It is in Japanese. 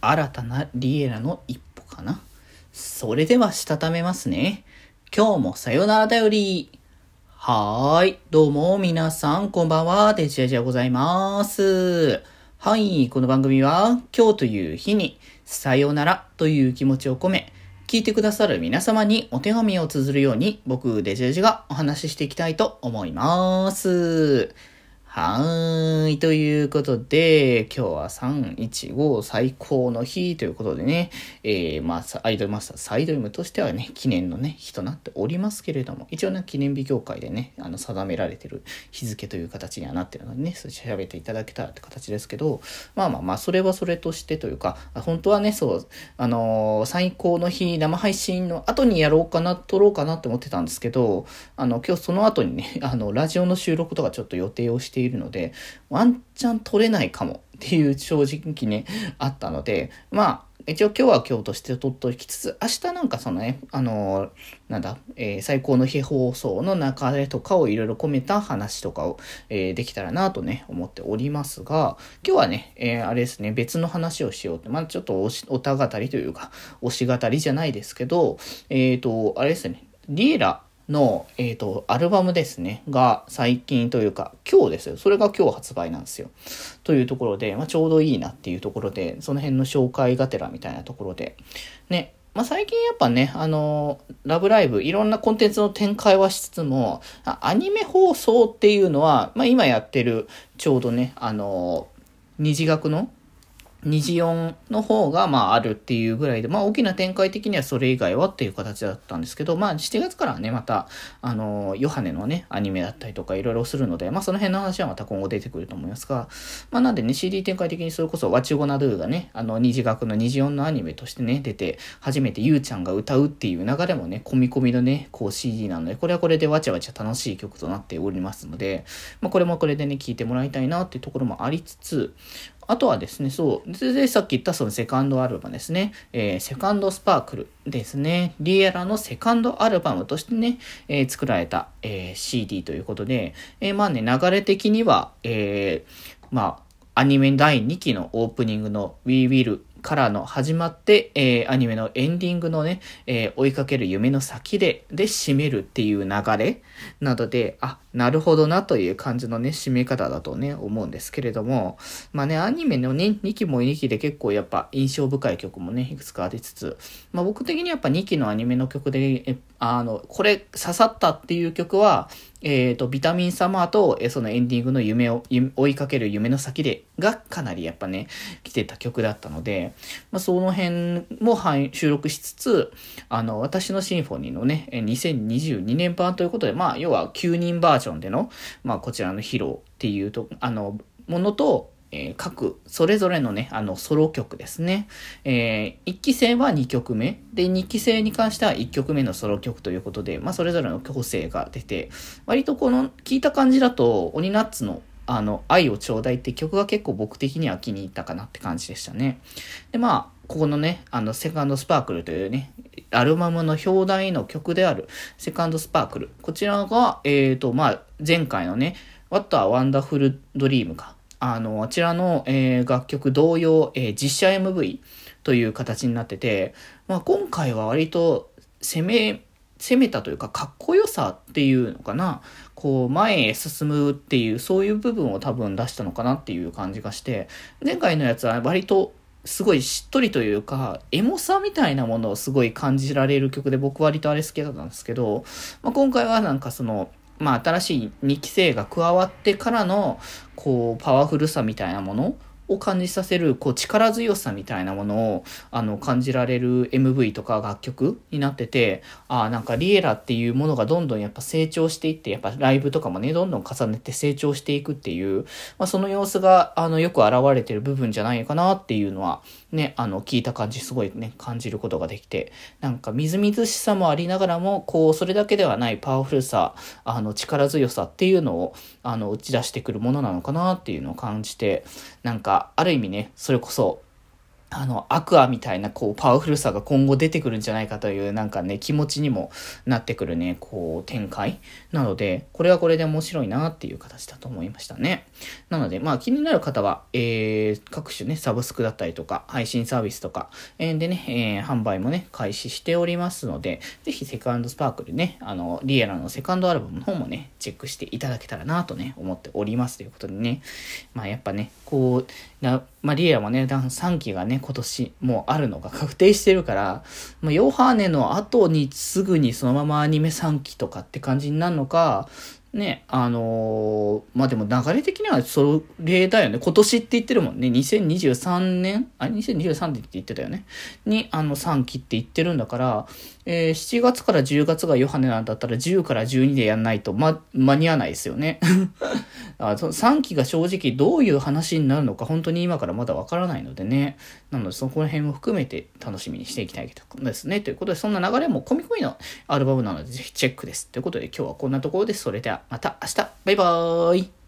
新たなリエラの一歩かな。それではしたためますね。今日もさよならだより。はーい。どうも皆さんこんばんは。デジェジでございます。はい。この番組は今日という日にさよならという気持ちを込め、聞いてくださる皆様にお手紙を綴るように僕デジェジがお話ししていきたいと思います。はーい。ということで、今日は315最高の日ということでね、えー、まあ、アイドルマスター、サイドルムとしてはね、記念のね、日となっておりますけれども、一応ね、記念日協会でね、あの、定められてる日付という形にはなってるのでね、それ調べていただけたらって形ですけど、まあまあまあ、それはそれとしてというか、本当はね、そう、あのー、最高の日、生配信の後にやろうかな、撮ろうかなって思ってたんですけど、あの、今日その後にね、あの、ラジオの収録とかちょっと予定をしてているので、ワンチャン取れないかもっていう正直ね、あったので、まあ、一応今日は今日として取っておきつつ、明日なんかそのね、あのー、なんだ、えー、最高の日放送の流れとかをいろいろ込めた話とかを、えー、できたらなとね、思っておりますが、今日はね、えあれですね、別の話をしようって、まあちょっとおし、おた語りというか、推し語りじゃないですけど、えっ、と、あれですね、リエラの、えっ、ー、と、アルバムですね、が最近というか、今日ですよ。それが今日発売なんですよ。というところで、まあ、ちょうどいいなっていうところで、その辺の紹介がてらみたいなところで、ね、まあ、最近やっぱね、あの、ラブライブ、いろんなコンテンツの展開はしつつも、アニメ放送っていうのは、まあ、今やってる、ちょうどね、あの、二次学の虹4の方が、まあ、あるっていうぐらいで、まあ、大きな展開的にはそれ以外はっていう形だったんですけど、まあ、7月からはね、また、あの、ヨハネのね、アニメだったりとかいろいろするので、まあ、その辺の話はまた今後出てくると思いますが、まあ、なんでね、CD 展開的にそれこそ、ワチゴナドゥがね、あの、二次学の虹4のアニメとしてね、出て、初めてゆうちゃんが歌うっていう流れもね、込み込みのね、こう CD なので、これはこれでわちゃわちゃ楽しい曲となっておりますので、まあ、これもこれでね、聴いてもらいたいなっていうところもありつつ、あとはですね、そう。で、さっき言ったそのセカンドアルバムですね。えー、セカンドスパークルですね。リエラのセカンドアルバムとしてね、えー、作られた、えー、CD ということで、えまあね、流れ的には、えまあ、アニメ第2期のオープニングの We Will からの始まって、えー、アニメのエンディングのね、えー、追いかける夢の先で、で、締めるっていう流れなどで、あ、なるほどなという感じのね、締め方だとね、思うんですけれども、まあね、アニメのね、2期も2期で結構やっぱ印象深い曲もね、いくつかありつつ、まあ僕的にやっぱ2期のアニメの曲で、あの、これ刺さったっていう曲は、えっ、ー、と、ビタミンサマーと、えそのエンディングの夢を、追いかける夢の先で、がかなりやっぱね、来てた曲だったので、まあ、その辺も収録しつつ、あの、私のシンフォニーのね、2022年版ということで、まあ、要は9人バージョンでの、まあ、こちらの披露っていうと、あの、ものと、えー、各、それぞれのね、あの、ソロ曲ですね。えー、1期生は2曲目。で、2期生に関しては1曲目のソロ曲ということで、まあ、それぞれの個性が出て、割とこの、聞いた感じだと、オニナッツの、あの、愛をちょうだいって曲が結構僕的には気に入ったかなって感じでしたね。で、まあ、ここのね、あの、セカンドスパークルというね、アルバムの表題の曲である、セカンドスパークル。こちらが、えっ、ー、と、まあ、前回のね、What a Wonderful Dream か。あの、あちらの、えー、楽曲同様、えー、実写 MV という形になってて、まあ、今回は割と攻め、攻めたというか、かっこよさっていうのかな。こう、前へ進むっていう、そういう部分を多分出したのかなっていう感じがして、前回のやつは割とすごいしっとりというか、エモさみたいなものをすごい感じられる曲で僕割とあれ好きだったんですけど、まあ、今回はなんかその、まあ、新しい2期生が加わってからの、こう、パワフルさみたいなものを感じさせる、こう、力強さみたいなものを、あの、感じられる MV とか楽曲になってて、ああ、なんかリエラっていうものがどんどんやっぱ成長していって、やっぱライブとかもね、どんどん重ねて成長していくっていう、まあ、その様子が、あの、よく現れてる部分じゃないかなっていうのは、ね、あの、聞いた感じすごいね、感じることができて、なんかみずみずしさもありながらも、こう、それだけではないパワフルさ、あの、力強さっていうのを、あの、打ち出してくるものなのかなっていうのを感じて、なんか、ある意味ね、それこそ、あの、アクアみたいな、こう、パワフルさが今後出てくるんじゃないかという、なんかね、気持ちにもなってくるね、こう、展開。なので、これはこれで面白いなっていう形だと思いましたね。なので、まあ、気になる方は、えー、各種ね、サブスクだったりとか、配信サービスとか、えー、でね、えー、販売もね、開始しておりますので、ぜひセカンドスパークルね、あの、リエラのセカンドアルバムの方もね、チェックしていただけたらなとね、思っておりますということでね、まあ、やっぱね、こう、なまあ、リエラもね、3期がね、今年もうあるのが確定してるから、まあ、ヨハネの後にすぐにそのままアニメ3期とかって感じになるのか、ね、あのー、まあ、でも流れ的にはそれだよね。今年って言ってるもんね。2023年？あ、2023年って言ってたよね。に、あの、3期って言ってるんだから、えー、7月から10月がヨハネなんだったら10から12でやんないと、ま、間に合わないですよね。あ3期が正直どういう話になるのか本当に今からまだわからないのでね。なのでそこら辺も含めて楽しみにしていきたいですね。ということでそんな流れも込み込みのアルバムなのでぜひチェックです。ということで今日はこんなところです。それではまた明日バイバーイ